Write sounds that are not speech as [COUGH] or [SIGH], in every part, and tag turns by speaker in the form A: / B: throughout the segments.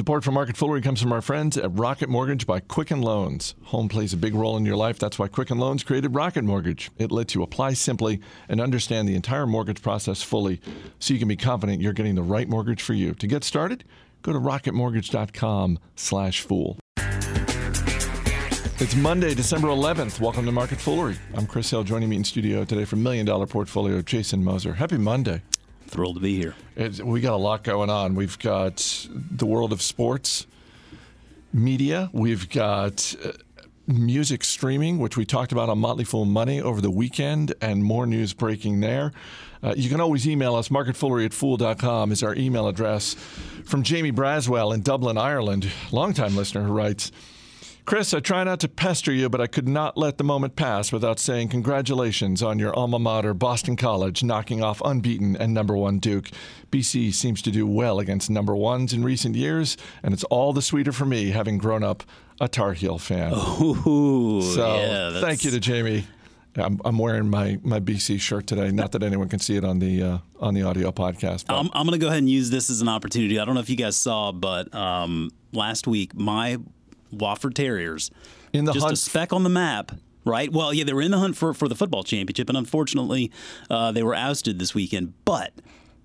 A: Support for Market Foolery comes from our friends at Rocket Mortgage by Quicken Loans. Home plays a big role in your life. That's why Quicken Loans created Rocket Mortgage. It lets you apply simply and understand the entire mortgage process fully so you can be confident you're getting the right mortgage for you. To get started, go to rocketmortgage.com slash fool. It's Monday, December 11th. Welcome to Market Foolery. I'm Chris Hill. Joining me in studio today from Million Dollar Portfolio, Jason Moser. Happy Monday.
B: Thrilled to be here.
A: It's, we got a lot going on. We've got the world of sports, media. We've got uh, music streaming, which we talked about on Motley Fool Money over the weekend, and more news breaking there. Uh, you can always email us. Marketfoolery at fool.com is our email address. From Jamie Braswell in Dublin, Ireland, longtime listener who writes, Chris, I try not to pester you, but I could not let the moment pass without saying congratulations on your alma mater, Boston College, knocking off unbeaten and number one Duke. BC seems to do well against number ones in recent years, and it's all the sweeter for me having grown up a Tar Heel fan.
B: Ooh,
A: so
B: yeah,
A: thank you to Jamie. I'm, I'm, wearing my, my BC shirt today. Not that anyone can see it on the uh, on the audio podcast.
B: I'm, I'm going to go ahead and use this as an opportunity. I don't know if you guys saw, but um, last week my Wofford Terriers.
A: In the hunt.
B: just
A: hunt.
B: a speck on the map. Right. Well, yeah, they were in the hunt for, for the football championship, and unfortunately, uh, they were ousted this weekend. But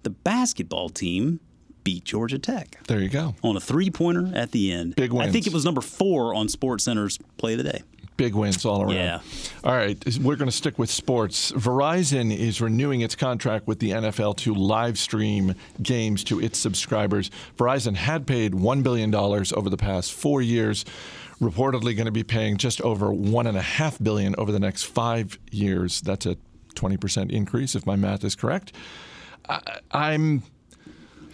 B: the basketball team beat Georgia Tech.
A: There you go.
B: On a three pointer at the end.
A: Big wins.
B: I think it was number four on Sports Center's play of the day.
A: Big wins all around.
B: Yeah.
A: All right, we're going to stick with sports. Verizon is renewing its contract with the NFL to live stream games to its subscribers. Verizon had paid $1 billion over the past four years, reportedly going to be paying just over 1.5 billion over the next five years. That's a 20% increase, if my math is correct. I, I'm.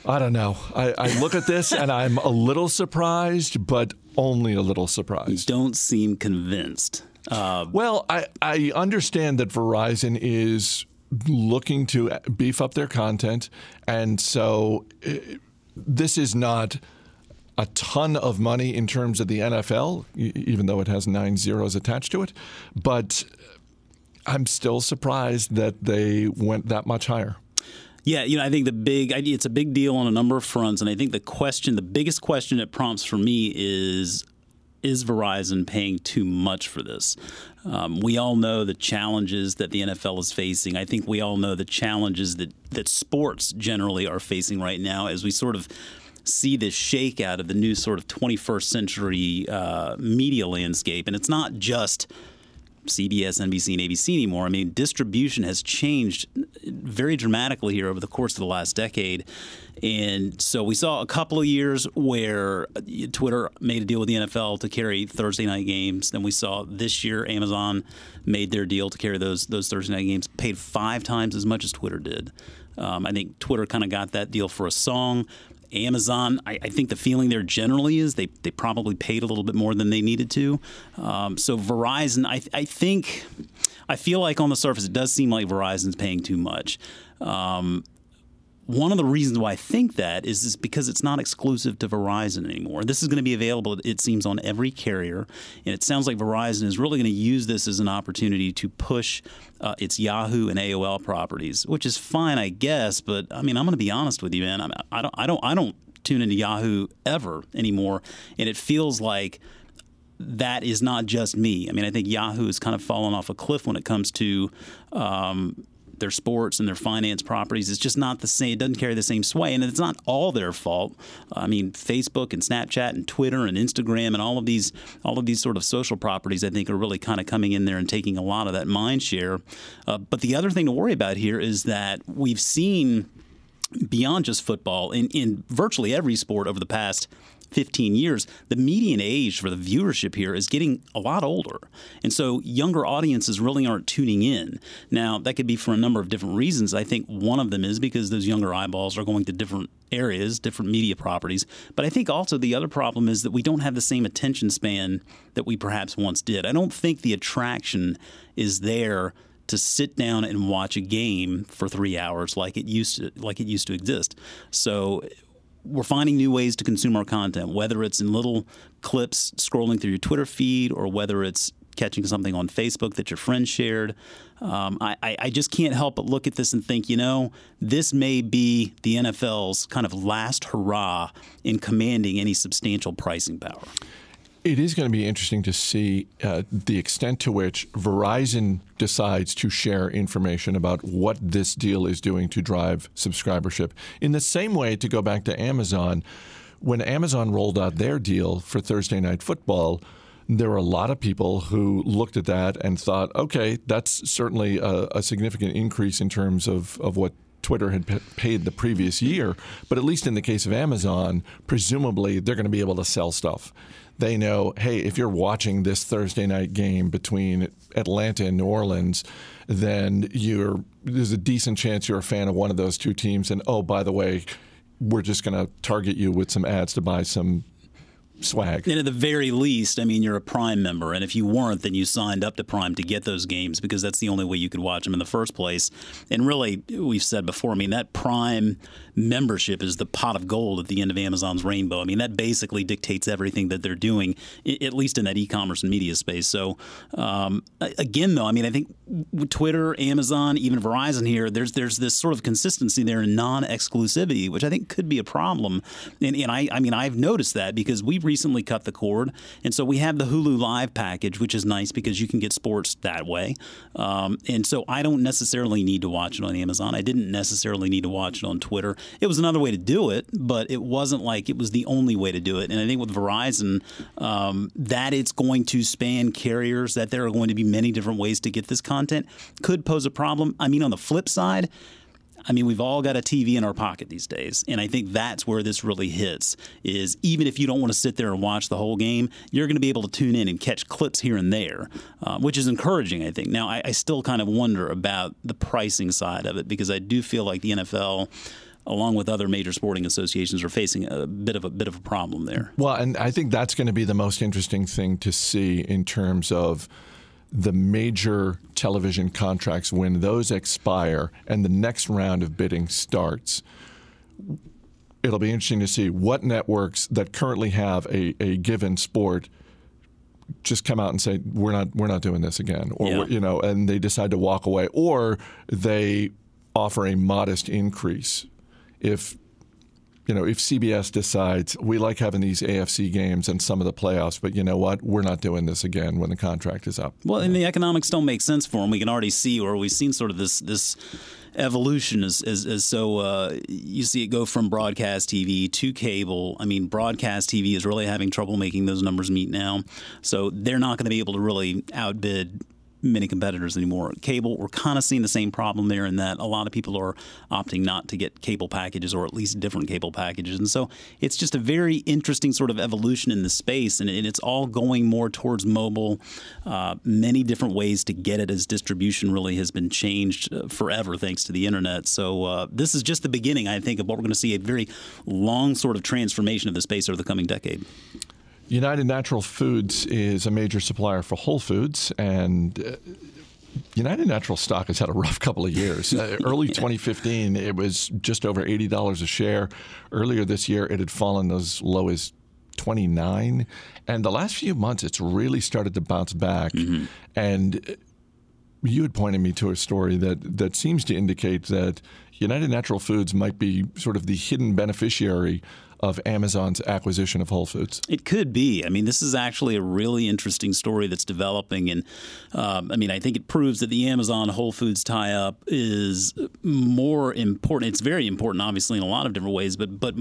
A: I don't know. I, I look at this and I'm a little surprised, but only a little surprised.
B: You Don't seem convinced. Uh,
A: well, I, I understand that Verizon is looking to beef up their content, and so uh, this is not a ton of money in terms of the NFL, even though it has nine zeros attached to it. But I'm still surprised that they went that much higher.
B: Yeah, you know, I think the big it's a big deal on a number of fronts, and I think the question, the biggest question it prompts for me is is Verizon paying too much for this? Um, we all know the challenges that the NFL is facing. I think we all know the challenges that, that sports generally are facing right now as we sort of see this shakeout of the new sort of 21st century uh, media landscape. And it's not just CBS, NBC, and ABC anymore. I mean, distribution has changed very dramatically here over the course of the last decade. And so we saw a couple of years where Twitter made a deal with the NFL to carry Thursday night games. Then we saw this year Amazon made their deal to carry those those Thursday night games, paid five times as much as Twitter did. Um, I think Twitter kind of got that deal for a song. Amazon, I, I, think the feeling there generally is they, they probably paid a little bit more than they needed to. Um, so Verizon, I, I think, I feel like on the surface it does seem like Verizon's paying too much. Um, one of the reasons why I think that is, is because it's not exclusive to Verizon anymore. This is going to be available, it seems, on every carrier. And it sounds like Verizon is really going to use this as an opportunity to push uh, its Yahoo and AOL properties, which is fine, I guess. But I mean, I'm going to be honest with you, man. I, I don't, I don't, I don't tune into Yahoo ever anymore, and it feels like that is not just me. I mean, I think Yahoo has kind of fallen off a cliff when it comes to um, their sports and their finance properties. It's just not the same. It doesn't carry the same sway, and it's not all their fault. I mean, Facebook and Snapchat and Twitter and Instagram and all of these all of these sort of social properties, I think, are really kind of coming in there and taking a lot of that mind share. Uh, but the other thing to worry about here is that we've seen beyond just football in, in virtually every sport over the past 15 years, the median age for the viewership here is getting a lot older. And so younger audiences really aren't tuning in. Now, that could be for a number of different reasons. I think one of them is because those younger eyeballs are going to different areas, different media properties. But I think also the other problem is that we don't have the same attention span that we perhaps once did. I don't think the attraction is there to sit down and watch a game for three hours like it used to like it used to exist. So we're finding new ways to consume our content, whether it's in little clips scrolling through your Twitter feed or whether it's catching something on Facebook that your friend shared. Um, I, I just can't help but look at this and think, you know, this may be the NFL's kind of last hurrah in commanding any substantial pricing power.
A: It is going to be interesting to see uh, the extent to which Verizon decides to share information about what this deal is doing to drive subscribership. In the same way, to go back to Amazon, when Amazon rolled out their deal for Thursday Night Football, there were a lot of people who looked at that and thought, okay, that's certainly a, a significant increase in terms of, of what Twitter had paid the previous year. But at least in the case of Amazon, presumably they're going to be able to sell stuff. They know, hey, if you're watching this Thursday night game between Atlanta and New Orleans, then you're there's a decent chance you're a fan of one of those two teams. And oh, by the way, we're just going to target you with some ads to buy some swag.
B: And at the very least, I mean, you're a Prime member, and if you weren't, then you signed up to Prime to get those games because that's the only way you could watch them in the first place. And really, we've said before, I mean, that Prime membership is the pot of gold at the end of Amazon's rainbow. I mean, that basically dictates everything that they're doing, at least in that e-commerce and media space. So, um, again, though, I mean, I think Twitter, Amazon, even Verizon here, there's there's this sort of consistency there in non-exclusivity, which I think could be a problem. And, and I, I mean, I've noticed that because we recently cut the cord, and so we have the Hulu Live package, which is nice because you can get sports that way. Um, and so I don't necessarily need to watch it on Amazon. I didn't necessarily need to watch it on Twitter. It was another way to do it, but it wasn't like it was the only way to do it. And I think with Verizon, um, that it's going to span carriers, that there are going to be many different ways to get this content, could pose a problem. I mean, on the flip side, I mean, we've all got a TV in our pocket these days, and I think that's where this really hits. Is even if you don't want to sit there and watch the whole game, you're going to be able to tune in and catch clips here and there, uh, which is encouraging. I think. Now, I, I still kind of wonder about the pricing side of it because I do feel like the NFL along with other major sporting associations, are facing a bit of a bit of a problem there.
A: Well, and I think that's going to be the most interesting thing to see in terms of the major television contracts when those expire and the next round of bidding starts. It'll be interesting to see what networks that currently have a, a given sport just come out and say we're not we're not doing this again or yeah. you know and they decide to walk away or they offer a modest increase if you know, if CBS decides we like having these AFC games and some of the playoffs, but you know what, we're not doing this again when the contract is up.
B: Well, and the economics don't make sense for them. We can already see, or we've seen sort of this this evolution as, as, as so uh, you see it go from broadcast TV to cable. I mean, broadcast TV is really having trouble making those numbers meet now, so they're not going to be able to really outbid many competitors anymore. Cable, we're kind of seeing the same problem there in that a lot of people are opting not to get cable packages or at least different cable packages. And so it's just a very interesting sort of evolution in the space, and, it's all going more towards mobile. Uh, many different ways to get it as distribution really has been changed uh, forever thanks to the internet. So uh, this is just the beginning, I think, of what we're going to see a very long sort of transformation of the space over the coming decade.
A: United Natural Foods is a major supplier for Whole Foods, and uh, United Natural stock has had a rough couple of years. [LAUGHS] Uh, early 2015, it was just over $80 a share. Earlier this year, it had fallen as low as 29. And the last few months, it's really started to bounce back. Mm-hmm. And you had pointed me to a story that, that seems to indicate that United Natural Foods might be sort of the hidden beneficiary of Amazon's acquisition of Whole Foods?
B: It could be. I mean, this is actually a really interesting story that's developing, and um, I mean, I think it proves that the Amazon Whole Foods tie-up is more important. It's very important, obviously, in a lot of different ways, but but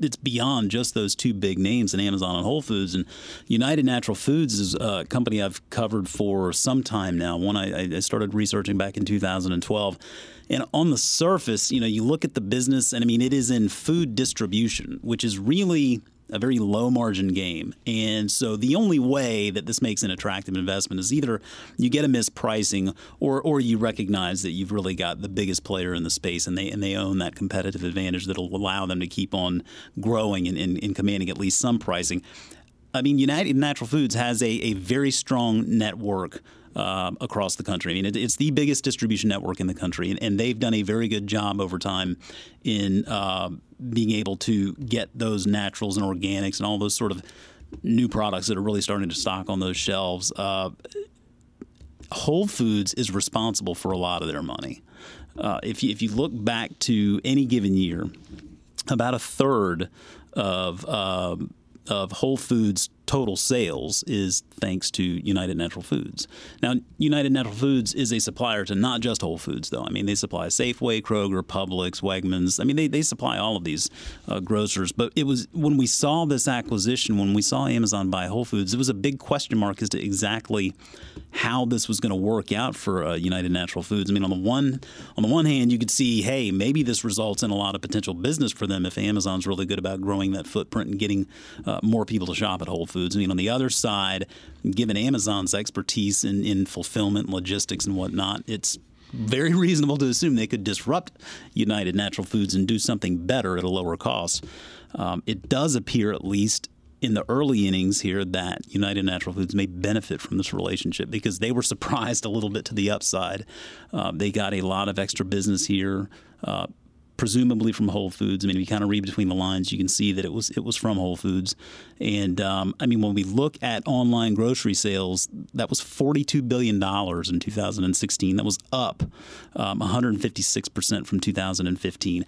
B: it's beyond just those two big names in Amazon and Whole Foods. And United Natural Foods is a company I've covered for some time now. One I, I started researching back in 2012 and on the surface, you know, you look at the business, and I mean, it is in food distribution, which is really a very low margin game. And so the only way that this makes an attractive investment is either you get a mispricing or or you recognize that you've really got the biggest player in the space and they and they own that competitive advantage that'll allow them to keep on growing and, and, and commanding at least some pricing. I mean, United Natural Foods has a, a very strong network uh, across the country. I mean, it, it's the biggest distribution network in the country, and, and, they've done a very good job over time in uh, being able to get those naturals and organics and all those sort of new products that are really starting to stock on those shelves. Uh, Whole Foods is responsible for a lot of their money. Uh, if you, if you look back to any given year, about a third of um, of Whole Foods total sales is thanks to United Natural Foods. Now, United Natural Foods is a supplier to not just Whole Foods, though. I mean, they supply Safeway, Kroger, Publix, Wegmans. I mean, they, they supply all of these uh, grocers. But it was when we saw this acquisition, when we saw Amazon buy Whole Foods, it was a big question mark as to exactly how this was going to work out for uh, United Natural Foods. I mean, on the one on the one hand, you could see, hey, maybe this results in a lot of potential business for them if Amazon's really good about growing that footprint and getting uh, more people to shop at Whole Foods. Foods. I mean, on the other side, given Amazon's expertise in, in fulfillment, logistics, and whatnot, it's very [LAUGHS] reasonable to assume they could disrupt United Natural Foods and do something better at a lower cost. Um, it does appear, at least in the early innings here, that United Natural Foods may benefit from this relationship because they were [LAUGHS] surprised a little bit to the upside. Uh, they got a lot of extra business here. Uh, presumably from Whole Foods. I mean, if you kind of read between the lines, you can see that it was it was from Whole Foods. And um, I mean, when we look at online grocery sales, that was forty two billion dollars in 2016. That was up um, 156 percent from 2015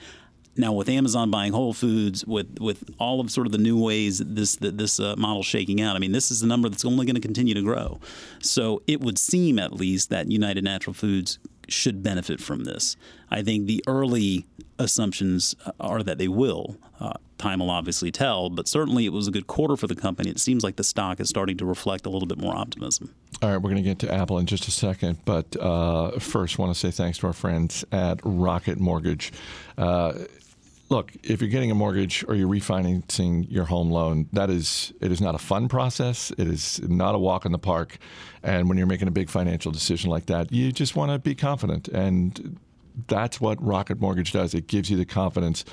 B: now with Amazon buying Whole Foods, with with all of sort of the new ways this that this uh, model shaking out, I mean, this is a number that's only going to continue to grow. So it would seem, at least, that United Natural Foods should benefit from this. I think the early assumptions are that they will. Uh, time will obviously tell, but certainly it was a good quarter for the company. It seems like the stock is starting to reflect a little bit more optimism.
A: All right, we're going to get to Apple in just a second, but uh, first, want to say thanks to our friends at Rocket Mortgage. Uh, look, if you're getting a mortgage or you're refinancing your home loan, that is it is not a fun process. It is not a walk in the park. And when you're making a big financial decision like that, you just want to be confident. And that's what Rocket Mortgage does. It gives you the confidence,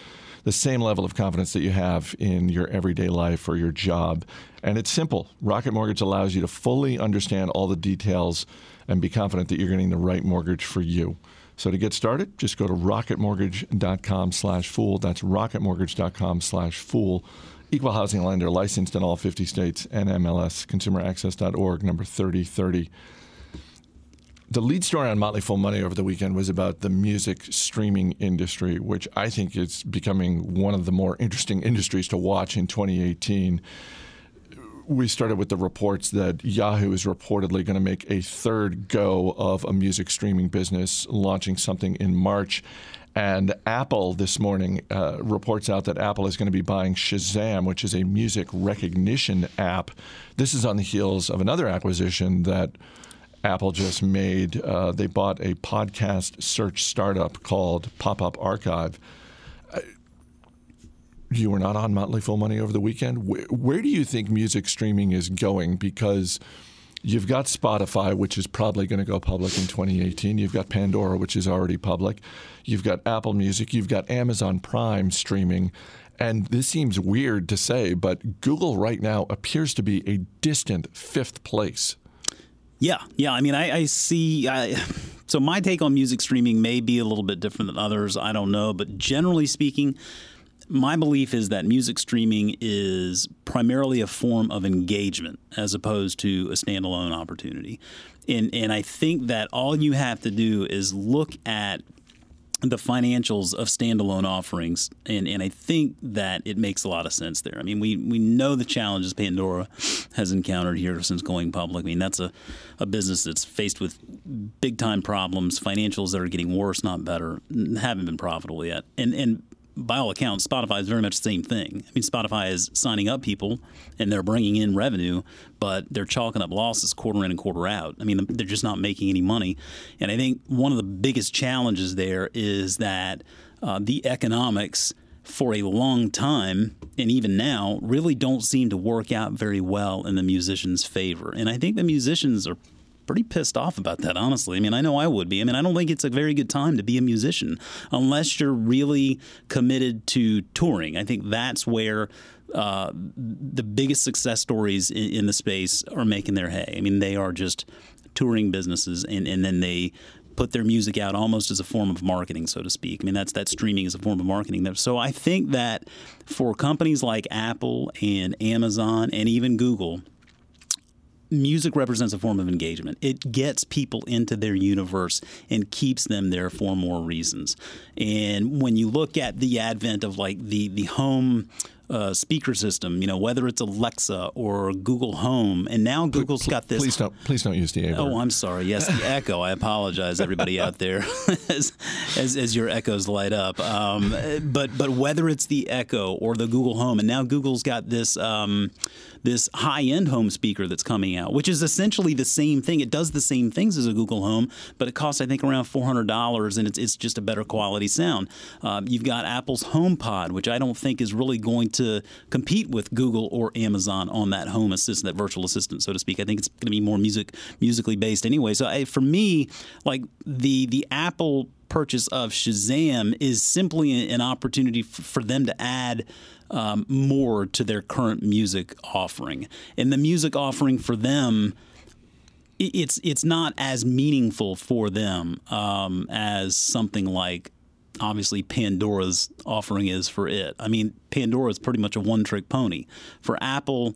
A: the same level of confidence that you have in your everyday life or your job. And it's simple. Rocket Mortgage allows you to fully understand all the details and be confident that you're getting the right mortgage for you. So to get started, just go to rocketmortgage.com slash fool. That's rocketmortgage.com slash fool. Equal housing lender licensed in all 50 states and MLS, consumeraccess.org, number 3030. The lead story on Motley Fool Money over the weekend was about the music streaming industry, which I think is becoming one of the more interesting industries to watch in 2018 we started with the reports that Yahoo is reportedly going to make a third go of a music streaming business, launching something in March. And Apple this morning uh, reports out that Apple is going to be buying Shazam, which is a music recognition app. This is on the heels of another acquisition that Apple just made. Uh, they bought a podcast search startup called Pop Up Archive you were not on Motley Fool Money over the weekend. Where, where, do you think music streaming is going? Because you've got Spotify, which is probably going to go public in 2018. You've got Pandora, which is already public. You've got Apple Music. You've got Amazon Prime streaming. And this seems weird to say, but Google right now appears to be a distant fifth place.
B: Yeah, yeah. I mean, I, I see. I, so my take on music streaming may be a little bit different than others. I don't know, but generally speaking, my belief is that music streaming is primarily a form of engagement as opposed to a standalone opportunity. And, and I think that all you have to do is look at the financials of standalone offerings, and, and I think that it makes a lot of sense there. I mean, we, we know the challenges Pandora has encountered here since going public. I mean, that's a, a business that's faced with big time problems, financials that are getting worse, not better, haven't been profitable yet. And, and by all accounts, Spotify is very much the same thing. I mean, Spotify is signing up people and they're bringing in revenue, but they're chalking up losses quarter in and quarter out. I mean, they're just not making any money. And I think one of the biggest challenges there is that uh, the economics for a long time and even now really don't seem to work out very well in the musicians' favor. And I think the musicians are pretty pissed off about that, honestly. I mean, I know I would be. I mean, I don't think it's a very good time to be a musician unless you're really committed to touring. I think that's where uh, the biggest success stories in, in, the space are making their hay. I mean, they are just touring businesses, and, and then they put their music out almost as a form of marketing, so to speak. I mean, that's that streaming is a form of marketing. So I think that for companies like Apple and Amazon and even Google music represents a form of engagement. It gets people into their universe and keeps them there for more reasons. And when you look at the advent of like the the home uh, speaker system, you know, whether it's Alexa or Google Home, and now Google's got this.
A: Please don't, please don't use the A
B: Oh, I'm sorry. Yes, the [LAUGHS] Echo. I apologize, everybody out there, [LAUGHS] as, as, as your Echoes light up. Um, but but whether it's the Echo or the Google Home, and now Google's got this. Um, this high-end home speaker that's coming out, which is essentially the same thing. It does the same things as a Google Home, but it costs I think around four hundred dollars, and it's it's just a better quality sound. Um, you've got Apple's HomePod, which I don't think is really going to compete with Google or Amazon on that home assistant, that virtual assistant, so to speak. I think it's going to be more music musically based anyway. So I, for me, like the the Apple purchase of Shazam is simply an opportunity for them to add um, more to their current music offering. And the music offering for them, it's it's not as meaningful for them um, as something like obviously Pandora's offering is for it. I mean, Pandora is pretty much a one-trick pony. For Apple,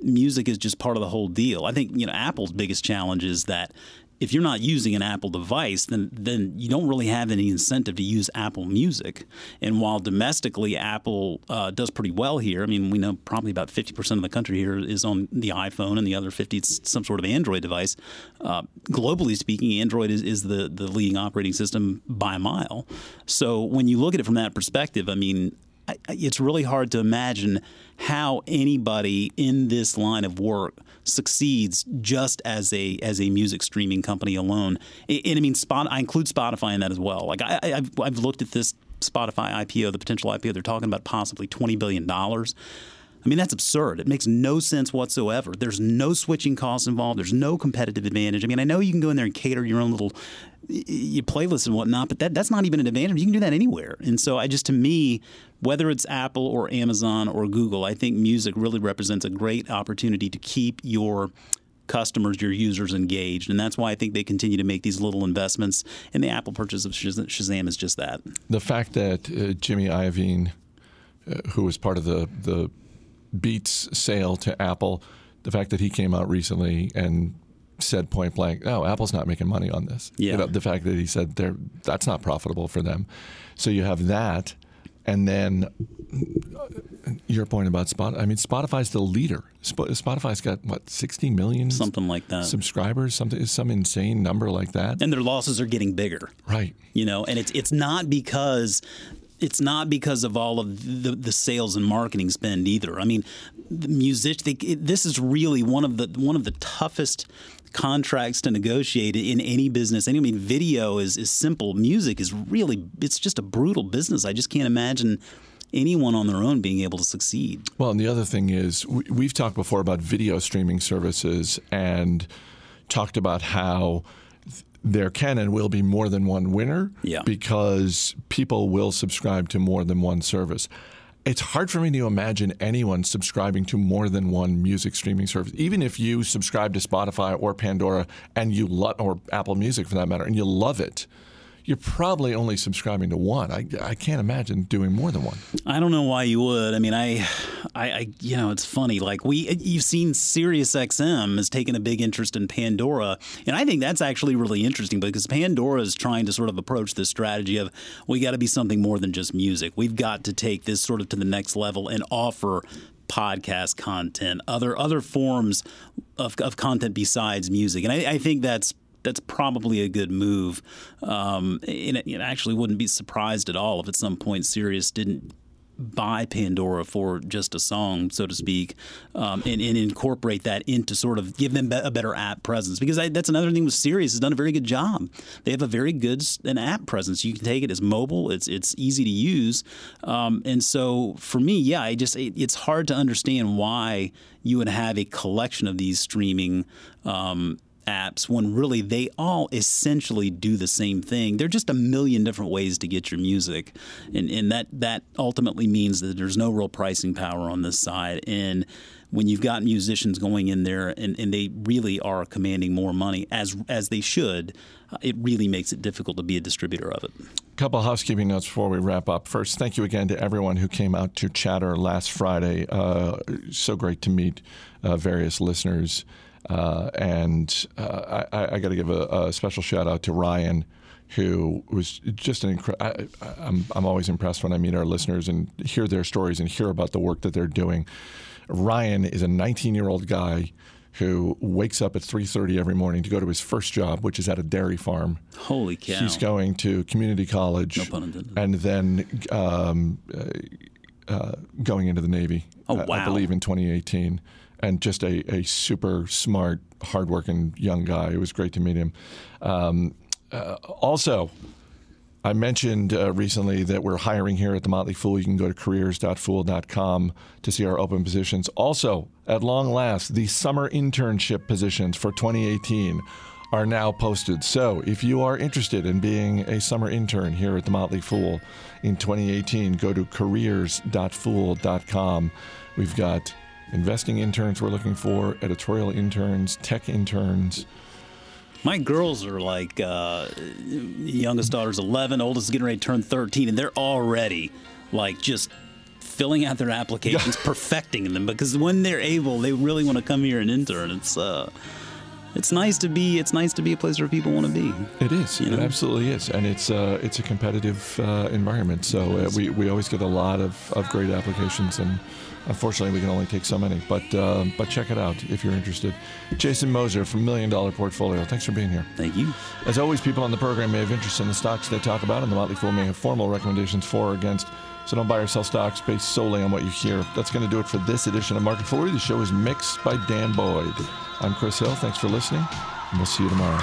B: music is just part of the whole deal. I think you know Apple's biggest challenge is that if you're not using an Apple device, then then you don't really have any incentive to use Apple Music. And while domestically Apple uh, does pretty well here, I mean we know probably about 50% of the country here is on the iPhone, and the other 50 is some sort of Android device. Uh, globally speaking, Android is, is the the leading operating system by a mile. So when you look at it from that perspective, I mean it's really hard to imagine how anybody in this line of work succeeds just as a as a music streaming company alone. And, I mean, Spot, I include Spotify in that as well. Like I, have I've looked at this Spotify IPO, the potential IPO. They're talking about possibly twenty billion dollars. I mean, that's absurd. It makes no sense whatsoever. There's no switching costs involved. There's no competitive advantage. I mean, I know you can go in there and cater your own little your playlist and whatnot, but that, that's not even an advantage. You can do that anywhere. And so I just, to me, whether it's Apple or Amazon or Google, I think music really represents a great opportunity to keep your customers, your users engaged. And that's why I think they continue to make these little investments. And the Apple purchase of Shazam is just that.
A: The fact that uh, Jimmy Iovine, uh, who was part of the, the Beats sale to Apple, the fact that he came out recently and said point blank, "No, Apple's not making money on this."
B: Yeah. You know,
A: the fact that he said they're that's not profitable for them. So you have that, and then uh, your point about Spotify. I mean, Spotify's the leader. Spotify's got what sixty million,
B: something like that,
A: subscribers, something some insane number like that.
B: And their losses are getting bigger,
A: right?
B: You know, and it's it's not because it's not because of all of the, the sales and marketing spend either. I mean, the music. They, it, this is really one of the one of the toughest contracts to negotiate in any business. I mean, video is is simple. Music is really it's just a brutal business. I just can't imagine anyone on their own being able to succeed.
A: Well, and the other thing is we've talked before about video streaming services and talked about how there can and will be more than one winner
B: yeah.
A: because people will subscribe to more than one service. It's hard for me to imagine anyone subscribing to more than one music streaming service. Even if you subscribe to Spotify or Pandora and you love, or Apple Music for that matter, and you love it, you're probably only subscribing to one. I, I can't imagine doing more than one.
B: I don't know why you would. I mean, I, I, I you know, it's funny. Like we, you've seen SiriusXM has taken a big interest in Pandora, and I think that's actually really interesting because Pandora is trying to sort of approach this strategy of we got to be something more than just music. We've got to take this sort of to the next level and offer podcast content, other other forms of, of content besides music, and I, I think that's that's probably a good move. Um, and it, it actually wouldn't be surprised at all if at some point Sirius didn't buy Pandora for just a song, so to speak, um, and, and, incorporate that into sort of give them a better app presence. Because I, that's another thing with Sirius has done a very good job. They have a very good an app presence. You can take it as mobile. It's it's easy to use, um, and so for me, yeah, I just it, it's hard to understand why you would have a collection of these streaming um, apps when really they all essentially do the same thing. They're just a million different ways to get your music, and and that that ultimately means that there's no real pricing power on this side. And when you've got musicians going in there and, and they really are commanding more money as as they should, uh, it really makes it difficult to be a distributor of it.
A: A couple housekeeping notes before we wrap up. First, thank you again to everyone who came out to Chatter last Friday. Uh, so great to meet uh, various listeners. Uh, and uh, I, I got to give a, a, special shout out to Ryan, who was just an incredible. I'm, I'm always impressed when I meet our listeners and hear their stories and hear about the work that they're doing. Ryan is a 19 year old guy who wakes up at 3:30 every morning to go to his first job, which is at a dairy farm.
B: Holy cow!
A: He's going to community college,
B: no pun intended.
A: and then um, uh, uh, going into the Navy.
B: Oh wow!
A: I, I believe in 2018, and just a, a super smart, hardworking young guy. It was great to meet him. Um, uh, also, I mentioned uh, recently that we're hiring here at the Motley Fool. You can go to careers.fool.com to see our open positions. Also, at long last, the summer internship positions for 2018 are now posted. So, if you are interested in being a summer intern here at the Motley Fool in 2018, go to careers.fool.com. We've got investing interns we're looking for, editorial interns, tech interns.
B: My girls are like, uh, youngest daughter's 11, oldest is getting ready to turn 13, and they're already like just filling out their applications, [LAUGHS] perfecting them because when they're able, they really want to come here and intern. It's uh, it's nice to be it's nice to be a place where people want to be.
A: It is. You know? It absolutely is, and it's uh, it's a competitive uh, environment. So uh, we we always get a lot of, of great applications and. Unfortunately, we can only take so many, but uh, but check it out if you're interested. Jason Moser from Million Dollar Portfolio. Thanks for being here.
B: Thank you.
A: As always, people on the program may have interest in the stocks they talk about, and the Motley Fool may have formal recommendations for or against. So don't buy or sell stocks based solely on what you hear. That's going to do it for this edition of Market Foolery. The show is mixed by Dan Boyd. I'm Chris Hill. Thanks for listening, and we'll see you tomorrow.